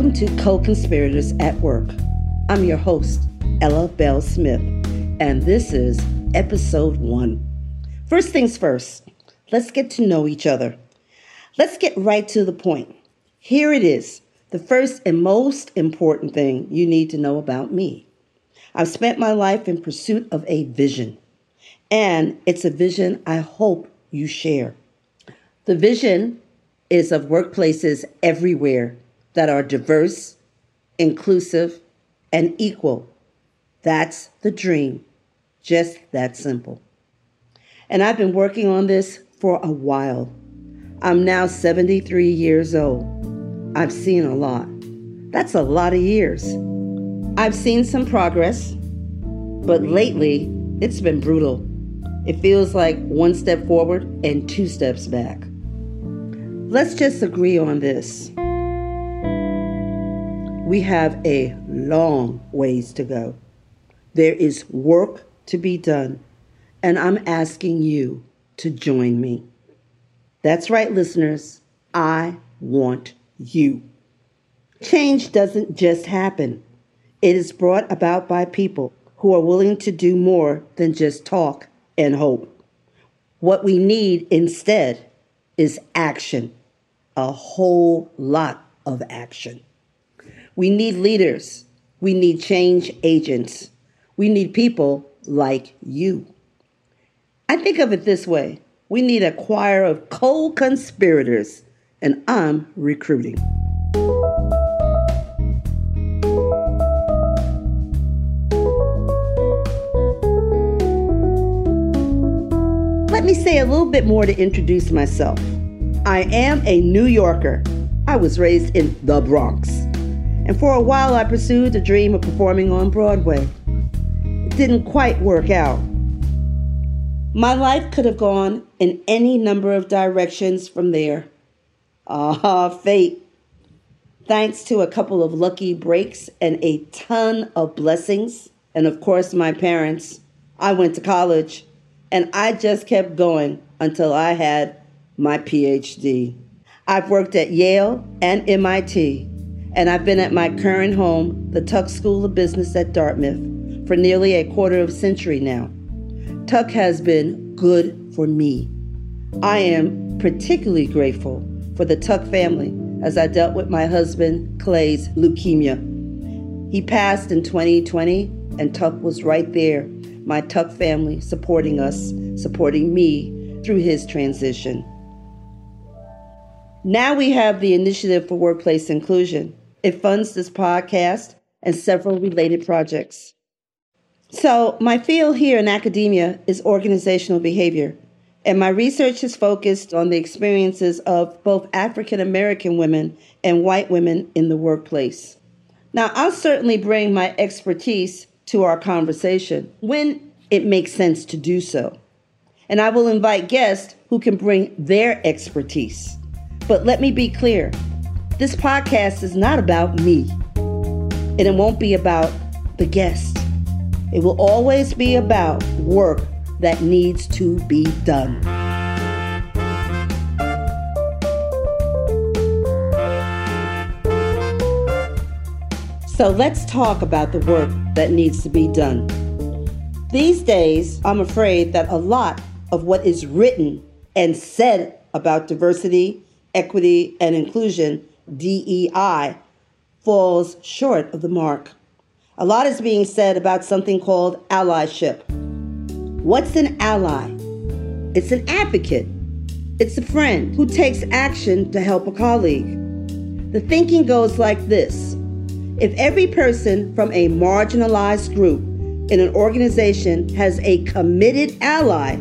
Welcome to Co-Conspirators at Work. I'm your host, Ella Bell Smith, and this is episode one. First things first, let's get to know each other. Let's get right to the point. Here it is, the first and most important thing you need to know about me. I've spent my life in pursuit of a vision, and it's a vision I hope you share. The vision is of workplaces everywhere that are diverse, inclusive, and equal. That's the dream. Just that simple. And I've been working on this for a while. I'm now 73 years old. I've seen a lot. That's a lot of years. I've seen some progress, but lately it's been brutal. It feels like one step forward and two steps back. Let's just agree on this. We have a long ways to go. There is work to be done, and I'm asking you to join me. That's right, listeners. I want you. Change doesn't just happen, it is brought about by people who are willing to do more than just talk and hope. What we need instead is action, a whole lot of action. We need leaders. We need change agents. We need people like you. I think of it this way we need a choir of co conspirators, and I'm recruiting. Let me say a little bit more to introduce myself. I am a New Yorker. I was raised in the Bronx and for a while I pursued the dream of performing on Broadway. It didn't quite work out. My life could have gone in any number of directions from there. Ah, fate. Thanks to a couple of lucky breaks and a ton of blessings, and of course, my parents, I went to college and I just kept going until I had my PhD. I've worked at Yale and MIT and I've been at my current home, the Tuck School of Business at Dartmouth, for nearly a quarter of a century now. Tuck has been good for me. I am particularly grateful for the Tuck family as I dealt with my husband Clay's leukemia. He passed in 2020, and Tuck was right there, my Tuck family supporting us, supporting me through his transition. Now we have the Initiative for Workplace Inclusion. It funds this podcast and several related projects. So, my field here in academia is organizational behavior, and my research is focused on the experiences of both African American women and white women in the workplace. Now, I'll certainly bring my expertise to our conversation when it makes sense to do so. And I will invite guests who can bring their expertise. But let me be clear this podcast is not about me, and it won't be about the guest. It will always be about work that needs to be done. So let's talk about the work that needs to be done. These days, I'm afraid that a lot of what is written and said about diversity, equity, and inclusion DEI falls short of the mark. A lot is being said about something called allyship. What's an ally? It's an advocate. It's a friend who takes action to help a colleague. The thinking goes like this If every person from a marginalized group in an organization has a committed ally,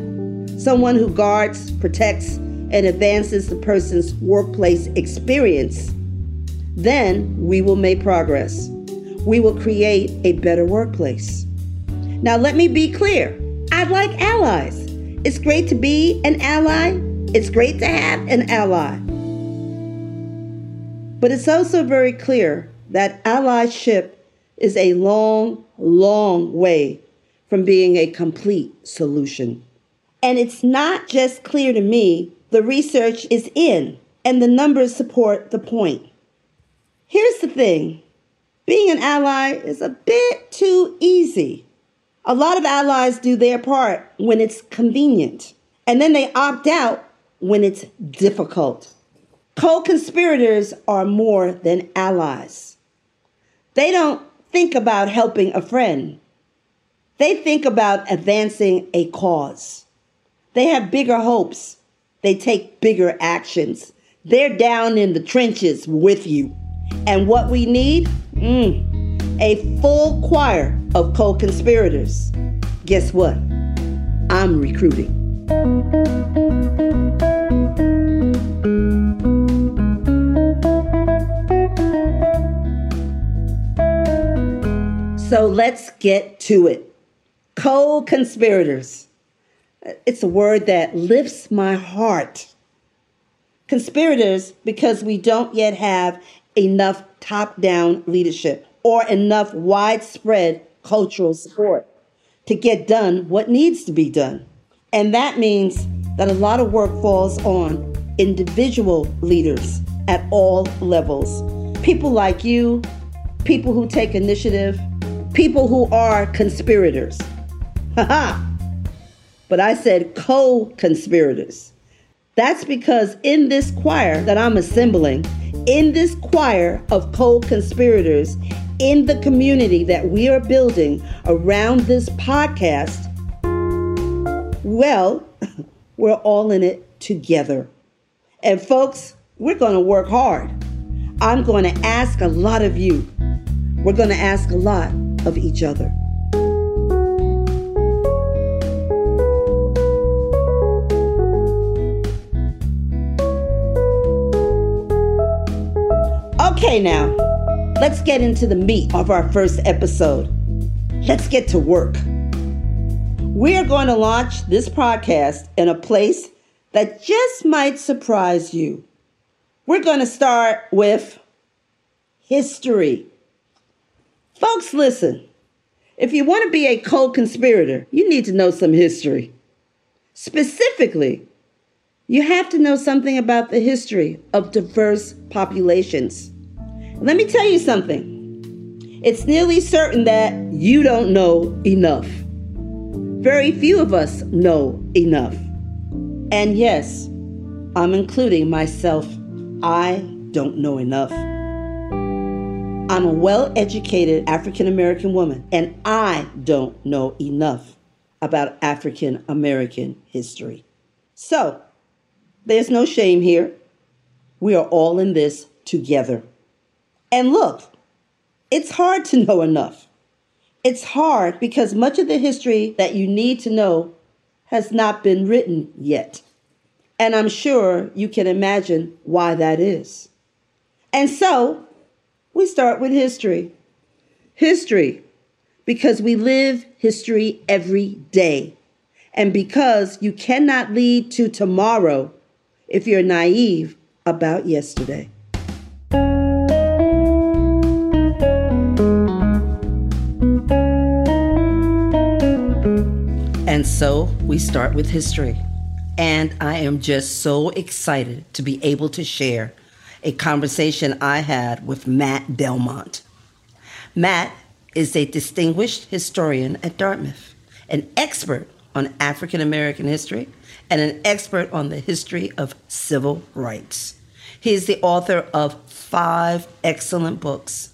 someone who guards, protects, and advances the person's workplace experience, then we will make progress. We will create a better workplace. Now, let me be clear I like allies. It's great to be an ally, it's great to have an ally. But it's also very clear that allyship is a long, long way from being a complete solution. And it's not just clear to me, the research is in, and the numbers support the point. Here's the thing being an ally is a bit too easy. A lot of allies do their part when it's convenient, and then they opt out when it's difficult. Co conspirators are more than allies. They don't think about helping a friend, they think about advancing a cause. They have bigger hopes, they take bigger actions. They're down in the trenches with you. And what we need? Mm, a full choir of co conspirators. Guess what? I'm recruiting. So let's get to it. Co conspirators. It's a word that lifts my heart. Conspirators, because we don't yet have enough top down leadership or enough widespread cultural support to get done what needs to be done. And that means that a lot of work falls on individual leaders at all levels. People like you, people who take initiative, people who are conspirators. Haha. but I said co conspirators. That's because in this choir that I'm assembling, in this choir of co conspirators, in the community that we are building around this podcast, well, we're all in it together. And folks, we're going to work hard. I'm going to ask a lot of you. We're going to ask a lot of each other. Okay, now, let's get into the meat of our first episode. Let's get to work. We're going to launch this podcast in a place that just might surprise you. We're going to start with history. Folks, listen. If you want to be a co conspirator, you need to know some history. Specifically, you have to know something about the history of diverse populations. Let me tell you something. It's nearly certain that you don't know enough. Very few of us know enough. And yes, I'm including myself. I don't know enough. I'm a well educated African American woman, and I don't know enough about African American history. So, there's no shame here. We are all in this together. And look, it's hard to know enough. It's hard because much of the history that you need to know has not been written yet. And I'm sure you can imagine why that is. And so, we start with history. History, because we live history every day. And because you cannot lead to tomorrow if you're naive about yesterday. And so we start with history. And I am just so excited to be able to share a conversation I had with Matt Delmont. Matt is a distinguished historian at Dartmouth, an expert on African American history, and an expert on the history of civil rights. He is the author of five excellent books.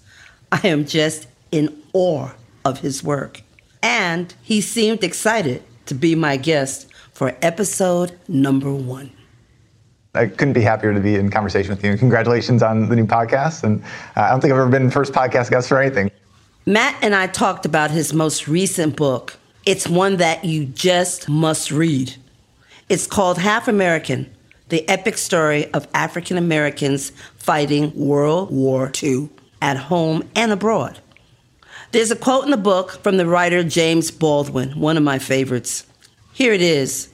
I am just in awe of his work. And he seemed excited to be my guest for episode number one. I couldn't be happier to be in conversation with you. Congratulations on the new podcast. And uh, I don't think I've ever been first podcast guest for anything. Matt and I talked about his most recent book. It's one that you just must read. It's called Half American The Epic Story of African Americans Fighting World War II at Home and Abroad. There's a quote in the book from the writer James Baldwin, one of my favorites. Here it is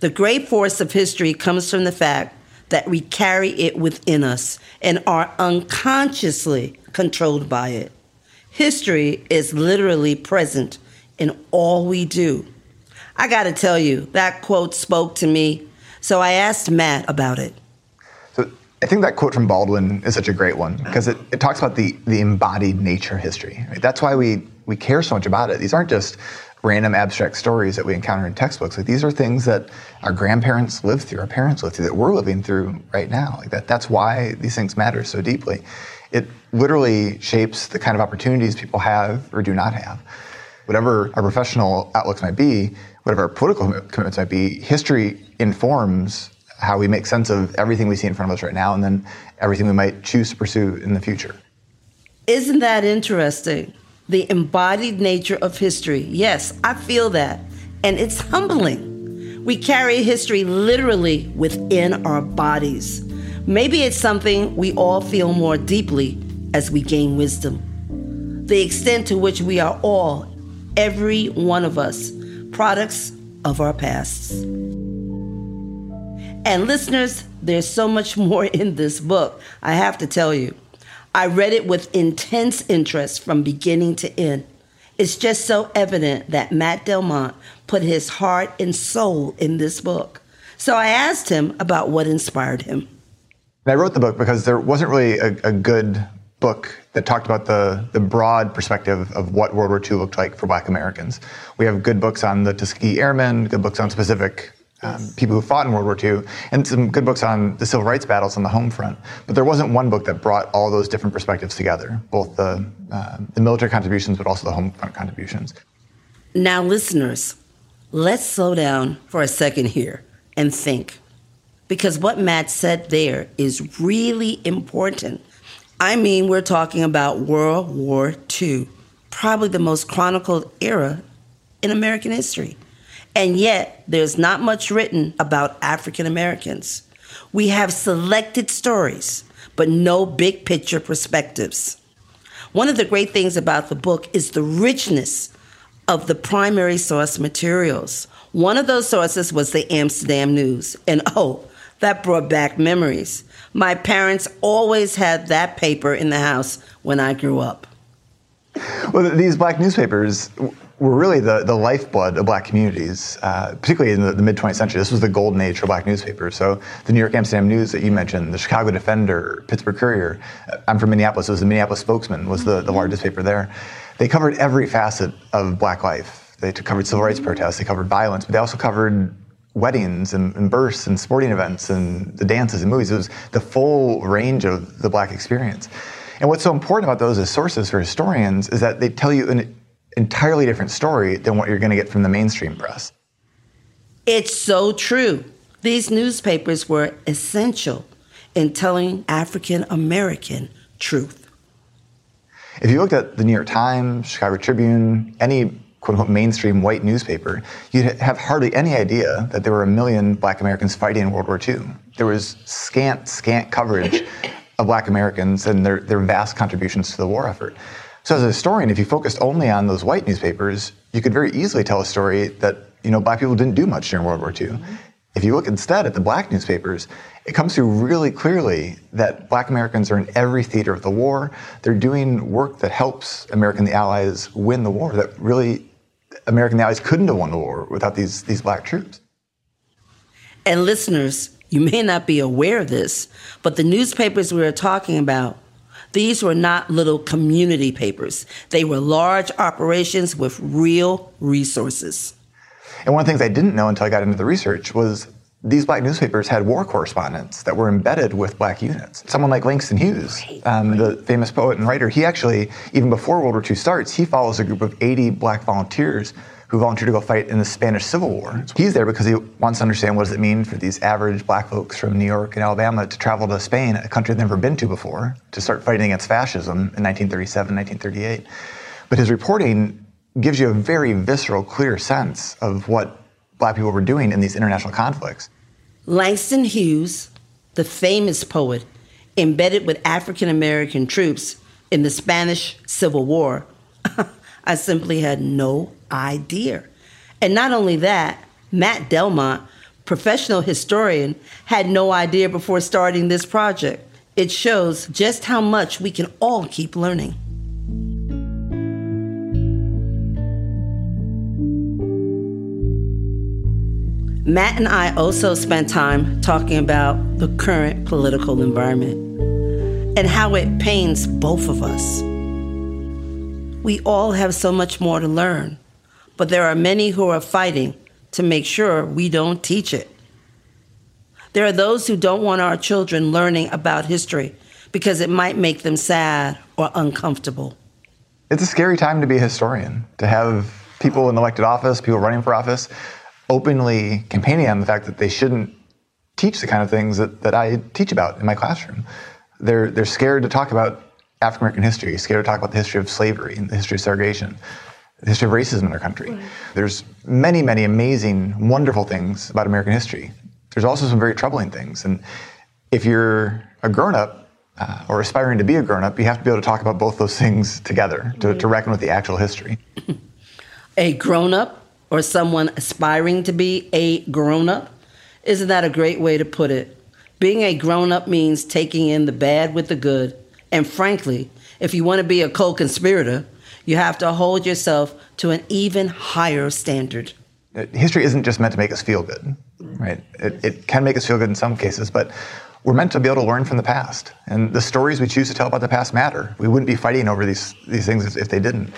The great force of history comes from the fact that we carry it within us and are unconsciously controlled by it. History is literally present in all we do. I got to tell you, that quote spoke to me, so I asked Matt about it. I think that quote from Baldwin is such a great one because it, it talks about the, the embodied nature of history. Right? That's why we, we care so much about it. These aren't just random abstract stories that we encounter in textbooks. Like these are things that our grandparents lived through, our parents lived through, that we're living through right now. Like that, that's why these things matter so deeply. It literally shapes the kind of opportunities people have or do not have. Whatever our professional outlooks might be, whatever our political commitments might be, history informs how we make sense of everything we see in front of us right now and then everything we might choose to pursue in the future. Isn't that interesting? The embodied nature of history. Yes, I feel that. And it's humbling. We carry history literally within our bodies. Maybe it's something we all feel more deeply as we gain wisdom. The extent to which we are all, every one of us, products of our pasts. And listeners, there's so much more in this book, I have to tell you. I read it with intense interest from beginning to end. It's just so evident that Matt Delmont put his heart and soul in this book. So I asked him about what inspired him. I wrote the book because there wasn't really a, a good book that talked about the, the broad perspective of what World War II looked like for black Americans. We have good books on the Tuskegee Airmen, good books on specific um, people who fought in World War II, and some good books on the civil rights battles on the home front. But there wasn't one book that brought all those different perspectives together, both the, uh, the military contributions, but also the home front contributions. Now, listeners, let's slow down for a second here and think. Because what Matt said there is really important. I mean, we're talking about World War II, probably the most chronicled era in American history. And yet, there's not much written about African Americans. We have selected stories, but no big picture perspectives. One of the great things about the book is the richness of the primary source materials. One of those sources was the Amsterdam News. And oh, that brought back memories. My parents always had that paper in the house when I grew up. Well, these black newspapers were really the, the lifeblood of black communities, uh, particularly in the, the mid 20th century. This was the golden age for black newspapers. So the New York Amsterdam News that you mentioned, the Chicago Defender, Pittsburgh Courier. Uh, I'm from Minneapolis. It was the Minneapolis Spokesman was the, the largest paper there. They covered every facet of black life. They covered civil rights protests. They covered violence, but they also covered weddings and, and births and sporting events and the dances and movies. It was the full range of the black experience. And what's so important about those as sources for historians is that they tell you an entirely different story than what you're going to get from the mainstream press. It's so true. These newspapers were essential in telling African American truth. If you looked at the New York Times, Chicago Tribune, any quote unquote mainstream white newspaper, you'd have hardly any idea that there were a million black Americans fighting in World War II. There was scant, scant coverage of black Americans and their, their vast contributions to the war effort. So as a historian, if you focused only on those white newspapers, you could very easily tell a story that you know black people didn't do much during World War II. Mm-hmm. If you look instead at the black newspapers, it comes through really clearly that black Americans are in every theater of the war. They're doing work that helps America and the Allies win the war, that really American the Allies couldn't have won the war without these, these black troops. And listeners, you may not be aware of this, but the newspapers we are talking about these were not little community papers. They were large operations with real resources. And one of the things I didn't know until I got into the research was these black newspapers had war correspondents that were embedded with black units. Someone like Langston Hughes, um, the famous poet and writer, he actually, even before World War II starts, he follows a group of 80 black volunteers who volunteered to go fight in the Spanish Civil War. He's there because he wants to understand what does it mean for these average black folks from New York and Alabama to travel to Spain, a country they've never been to before, to start fighting against fascism in 1937, 1938. But his reporting gives you a very visceral, clear sense of what black people were doing in these international conflicts. Langston Hughes, the famous poet, embedded with African American troops in the Spanish Civil War, I simply had no idea. And not only that, Matt Delmont, professional historian, had no idea before starting this project. It shows just how much we can all keep learning. Matt and I also spent time talking about the current political environment and how it pains both of us. We all have so much more to learn, but there are many who are fighting to make sure we don't teach it. There are those who don't want our children learning about history because it might make them sad or uncomfortable. It's a scary time to be a historian, to have people in elected office, people running for office, openly campaigning on the fact that they shouldn't teach the kind of things that, that I teach about in my classroom. They're, they're scared to talk about African American history, scared to talk about the history of slavery and the history of segregation, the history of racism in our country. Right. There's many, many amazing, wonderful things about American history. There's also some very troubling things. And if you're a grown up uh, or aspiring to be a grown up, you have to be able to talk about both those things together to, to reckon with the actual history. a grown up or someone aspiring to be a grown up? Isn't that a great way to put it? Being a grown up means taking in the bad with the good. And frankly, if you want to be a co conspirator, you have to hold yourself to an even higher standard. Uh, history isn't just meant to make us feel good, right? It, it can make us feel good in some cases, but we're meant to be able to learn from the past. And the stories we choose to tell about the past matter. We wouldn't be fighting over these, these things if they didn't.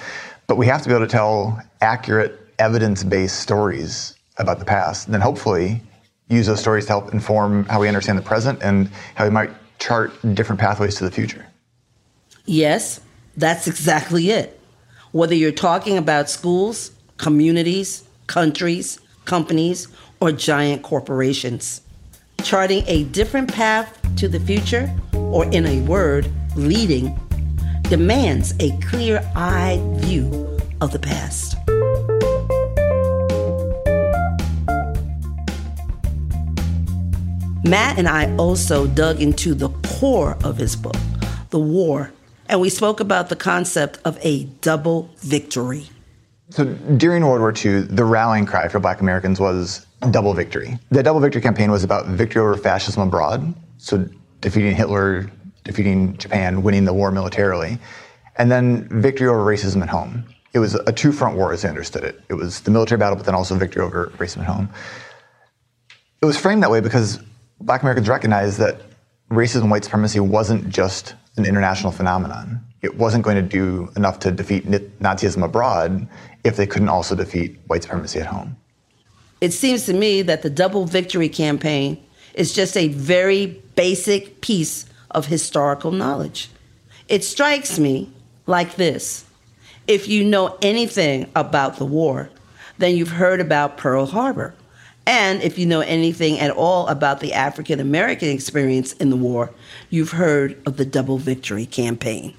But we have to be able to tell accurate evidence based stories about the past, And then hopefully use those stories to help inform how we understand the present and how we might chart different pathways to the future. Yes, that's exactly it. Whether you're talking about schools, communities, countries, companies, or giant corporations, charting a different path to the future, or in a word, leading, demands a clear eyed view of the past. Matt and I also dug into the core of his book, The War, and we spoke about the concept of a double victory. So during World War II, the rallying cry for black Americans was double victory. The double victory campaign was about victory over fascism abroad, so defeating Hitler, defeating Japan, winning the war militarily, and then victory over racism at home. It was a two front war as I understood it. It was the military battle, but then also victory over racism at home. It was framed that way because black Americans recognized that racism and white supremacy wasn't just an international phenomenon. It wasn't going to do enough to defeat Nazism abroad if they couldn't also defeat white supremacy at home. It seems to me that the double victory campaign is just a very basic piece of historical knowledge. It strikes me like this if you know anything about the war, then you've heard about Pearl Harbor. And if you know anything at all about the African American experience in the war, you've heard of the Double Victory campaign.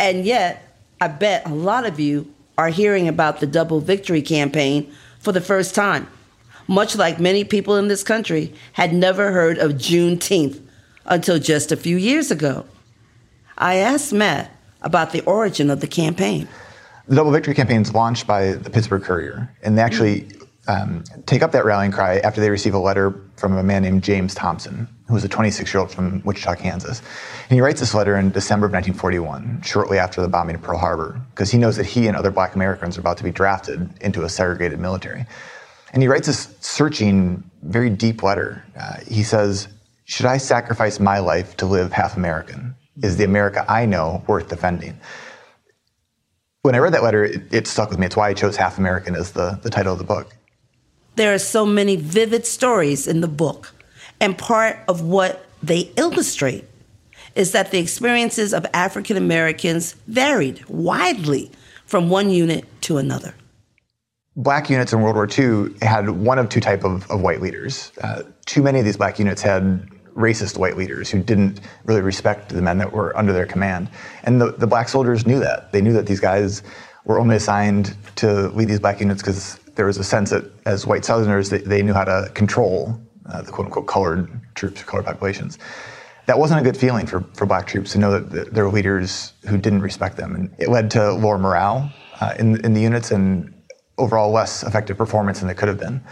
And yet, I bet a lot of you are hearing about the Double Victory campaign for the first time, much like many people in this country had never heard of Juneteenth until just a few years ago. I asked Matt about the origin of the campaign. The Double Victory campaign is launched by the Pittsburgh Courier, and they actually um, take up that rallying cry after they receive a letter from a man named James Thompson, who was a 26 year old from Wichita, Kansas. And he writes this letter in December of 1941, shortly after the bombing of Pearl Harbor, because he knows that he and other black Americans are about to be drafted into a segregated military. And he writes this searching, very deep letter. Uh, he says, Should I sacrifice my life to live half American? Is the America I know worth defending? When I read that letter, it, it stuck with me. It's why I chose Half American as the, the title of the book. There are so many vivid stories in the book, and part of what they illustrate is that the experiences of African Americans varied widely from one unit to another. Black units in World War II had one of two type of, of white leaders. Uh, too many of these black units had racist white leaders who didn't really respect the men that were under their command. And the, the black soldiers knew that. They knew that these guys were only assigned to lead these black units because there was a sense that as white Southerners, they, they knew how to control uh, the quote unquote colored troops, colored populations. That wasn't a good feeling for, for black troops to know that there were leaders who didn't respect them. And it led to lower morale uh, in, in the units and overall less effective performance than they could have been.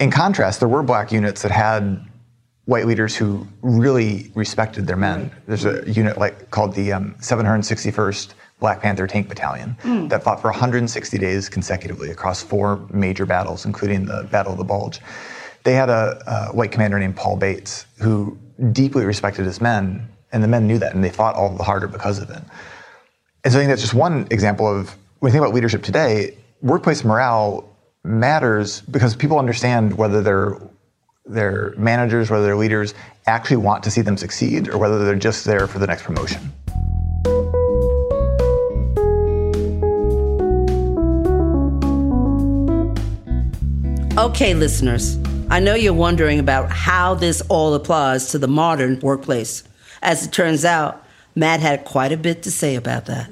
In contrast, there were black units that had white leaders who really respected their men. There's a unit like called the um, 761st Black Panther Tank Battalion mm. that fought for 160 days consecutively across four major battles, including the Battle of the Bulge. They had a, a white commander named Paul Bates who deeply respected his men, and the men knew that, and they fought all the harder because of it. And so I think that's just one example of when you think about leadership today, workplace morale matters because people understand whether their their managers, whether their leaders actually want to see them succeed, or whether they're just there for the next promotion. Okay, listeners, I know you're wondering about how this all applies to the modern workplace. As it turns out, Matt had quite a bit to say about that.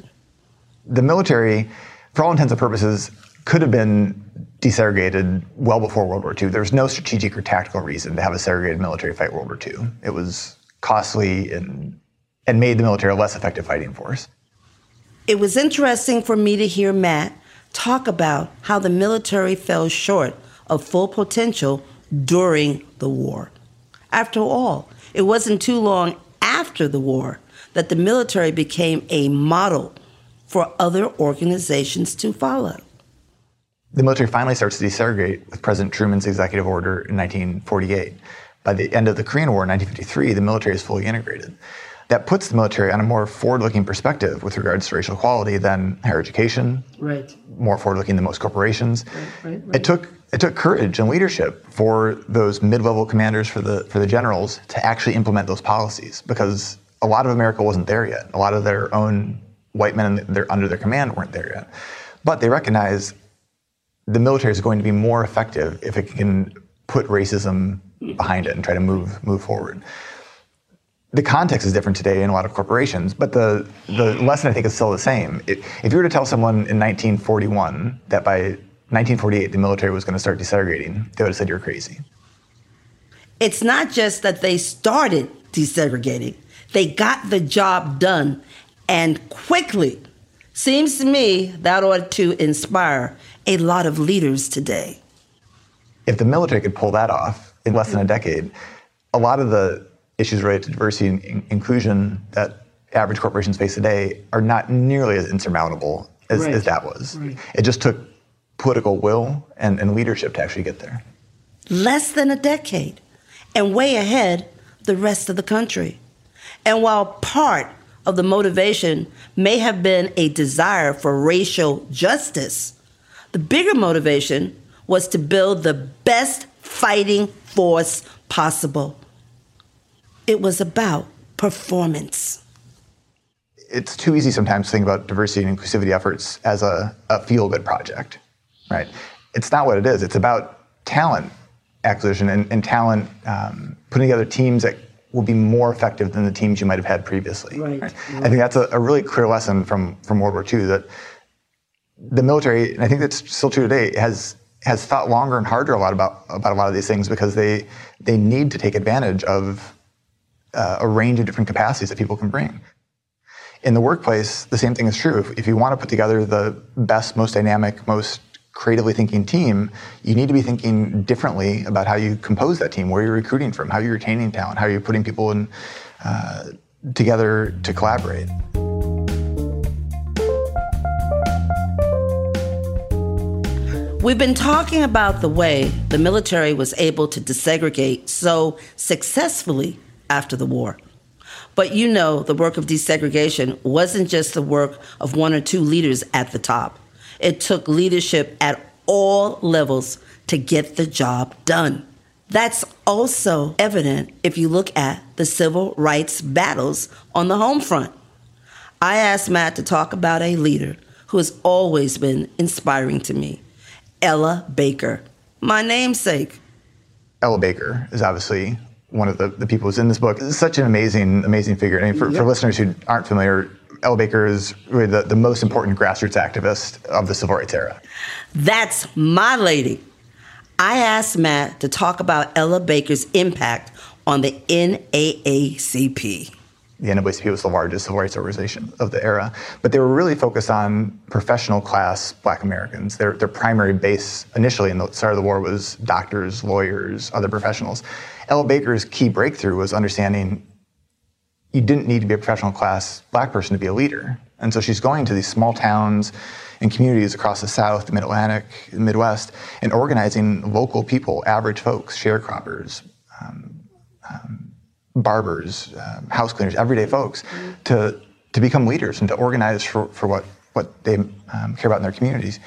The military, for all intents and purposes, could have been desegregated well before World War II. There was no strategic or tactical reason to have a segregated military fight World War II. It was costly and, and made the military a less effective fighting force. It was interesting for me to hear Matt talk about how the military fell short of full potential during the war. After all, it wasn't too long after the war that the military became a model for other organizations to follow. The military finally starts to desegregate with President Truman's executive order in 1948. By the end of the Korean War in 1953, the military is fully integrated. That puts the military on a more forward-looking perspective with regards to racial equality than higher education. Right. More forward-looking than most corporations. Right, right, right. It took it took courage and leadership for those mid-level commanders, for the for the generals, to actually implement those policies because a lot of America wasn't there yet. A lot of their own white men their, under their command weren't there yet. But they recognized the military is going to be more effective if it can put racism behind it and try to move move forward. The context is different today in a lot of corporations, but the, the lesson I think is still the same. If, if you were to tell someone in 1941 that by 1948, the military was going to start desegregating, they would have said you're crazy. It's not just that they started desegregating, they got the job done and quickly. Seems to me that ought to inspire a lot of leaders today. If the military could pull that off in less than a decade, a lot of the issues related to diversity and in- inclusion that average corporations face today are not nearly as insurmountable as, right. as that was. Right. It just took political will and, and leadership to actually get there. Less than a decade, and way ahead the rest of the country. And while part of the motivation may have been a desire for racial justice, the bigger motivation was to build the best fighting force possible. It was about performance. It's too easy sometimes to think about diversity and inclusivity efforts as a, a feel good project right? It's not what it is. It's about talent acquisition and, and talent, um, putting together teams that will be more effective than the teams you might have had previously. Right. right. I think that's a, a, really clear lesson from, from World War II that the military, and I think that's still true today, has has thought longer and harder a lot about about a lot of these things because they they need to take advantage of uh, a range of different capacities that people can bring. In the workplace, the same thing is true. If, if you want to put together the best, most dynamic, most creatively thinking team, you need to be thinking differently about how you compose that team, where you're recruiting from, how you're retaining talent, how you're putting people in, uh, together to collaborate. We've been talking about the way the military was able to desegregate so successfully after the war. But you know, the work of desegregation wasn't just the work of one or two leaders at the top. It took leadership at all levels to get the job done. That's also evident if you look at the civil rights battles on the home front. I asked Matt to talk about a leader who has always been inspiring to me Ella Baker, my namesake. Ella Baker is obviously one of the, the people who's in this book. It's such an amazing, amazing figure. I mean, for, yep. for listeners who aren't familiar, Ella Baker is really the, the most important grassroots activist of the civil rights era. That's my lady. I asked Matt to talk about Ella Baker's impact on the NAACP. The NAACP was the largest civil rights organization of the era, but they were really focused on professional class black Americans. Their, their primary base initially in the start of the war was doctors, lawyers, other professionals. Ella Baker's key breakthrough was understanding you didn't need to be a professional class black person to be a leader. And so she's going to these small towns and communities across the South, the Mid Atlantic, the Midwest, and organizing local people, average folks, sharecroppers, um, um, barbers, um, house cleaners, everyday folks, mm-hmm. to, to become leaders and to organize for, for what, what they um, care about in their communities.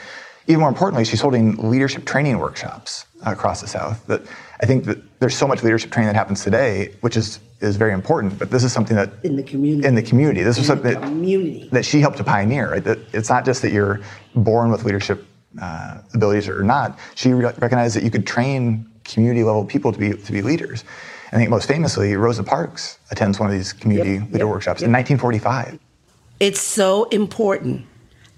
Even more importantly, she's holding leadership training workshops across the South. That I think that there's so much leadership training that happens today, which is is very important. But this is something that in the community, in the community, this in was something that, that she helped to pioneer. Right? That it's not just that you're born with leadership uh, abilities or not. She re- recognized that you could train community level people to be to be leaders. I think most famously, Rosa Parks attends one of these community yep, leader yep, workshops yep. in 1945. It's so important,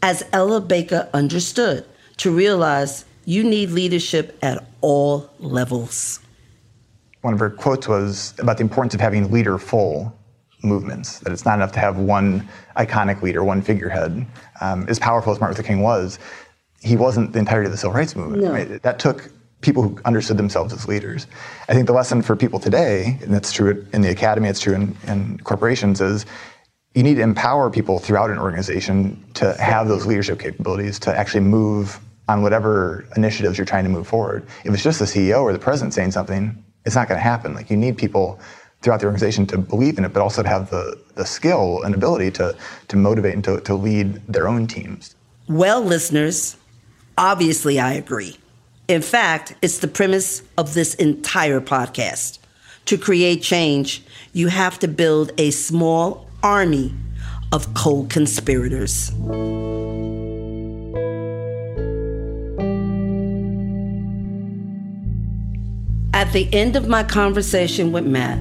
as Ella Baker understood, to realize you need leadership at all levels. One of her quotes was about the importance of having leaderful movements, that it's not enough to have one iconic leader, one figurehead. Um, as powerful as Martin Luther King was, he wasn't the entirety of the civil rights movement. No. Right? That took people who understood themselves as leaders. I think the lesson for people today, and that's true in the academy, it's true in, in corporations, is you need to empower people throughout an organization to have those leadership capabilities to actually move on whatever initiatives you're trying to move forward. If it's just the CEO or the president saying something, it's not going to happen. Like you need people throughout the organization to believe in it, but also to have the, the skill and ability to, to motivate and to, to lead their own teams. Well, listeners, obviously I agree. In fact, it's the premise of this entire podcast. To create change, you have to build a small army of co conspirators. At the end of my conversation with Matt,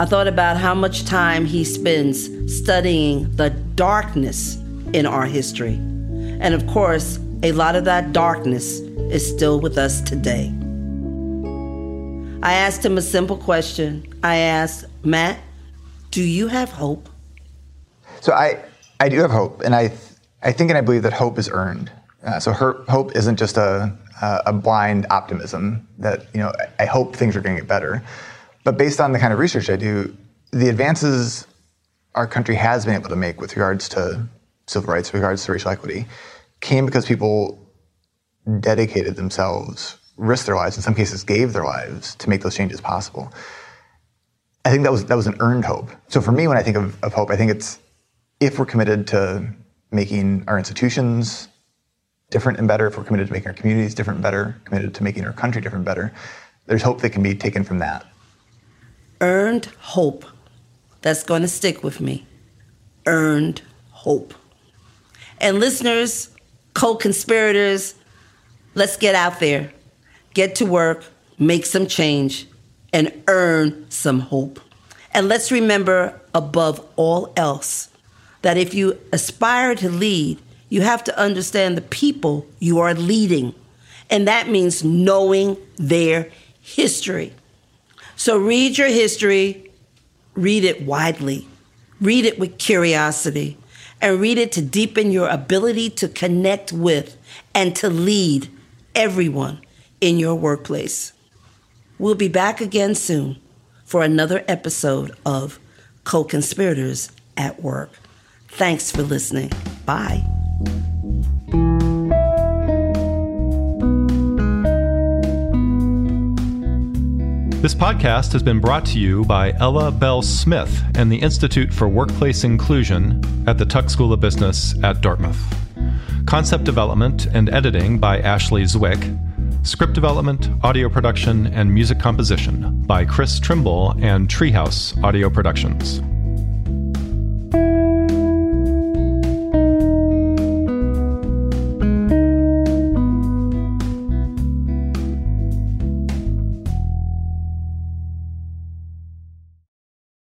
I thought about how much time he spends studying the darkness in our history. And of course, a lot of that darkness is still with us today. I asked him a simple question. I asked, Matt, do you have hope? So I, I do have hope, and I, I think and I believe that hope is earned. Uh, so her, hope isn't just a, uh, a blind optimism that you know I hope things are going to get better. But based on the kind of research I do, the advances our country has been able to make with regards to civil rights, with regards to racial equity, came because people dedicated themselves, risked their lives, in some cases gave their lives to make those changes possible. I think that was that was an earned hope. So for me, when I think of, of hope, I think it's if we're committed to making our institutions different and better, if we're committed to making our communities different and better, committed to making our country different and better, there's hope that can be taken from that. Earned hope. That's going to stick with me. Earned hope. And listeners, co conspirators, let's get out there, get to work, make some change, and earn some hope. And let's remember, above all else, that if you aspire to lead, you have to understand the people you are leading. And that means knowing their history. So read your history, read it widely, read it with curiosity, and read it to deepen your ability to connect with and to lead everyone in your workplace. We'll be back again soon for another episode of Co Conspirators at Work. Thanks for listening. Bye. This podcast has been brought to you by Ella Bell Smith and the Institute for Workplace Inclusion at the Tuck School of Business at Dartmouth. Concept development and editing by Ashley Zwick. Script development, audio production, and music composition by Chris Trimble and Treehouse Audio Productions.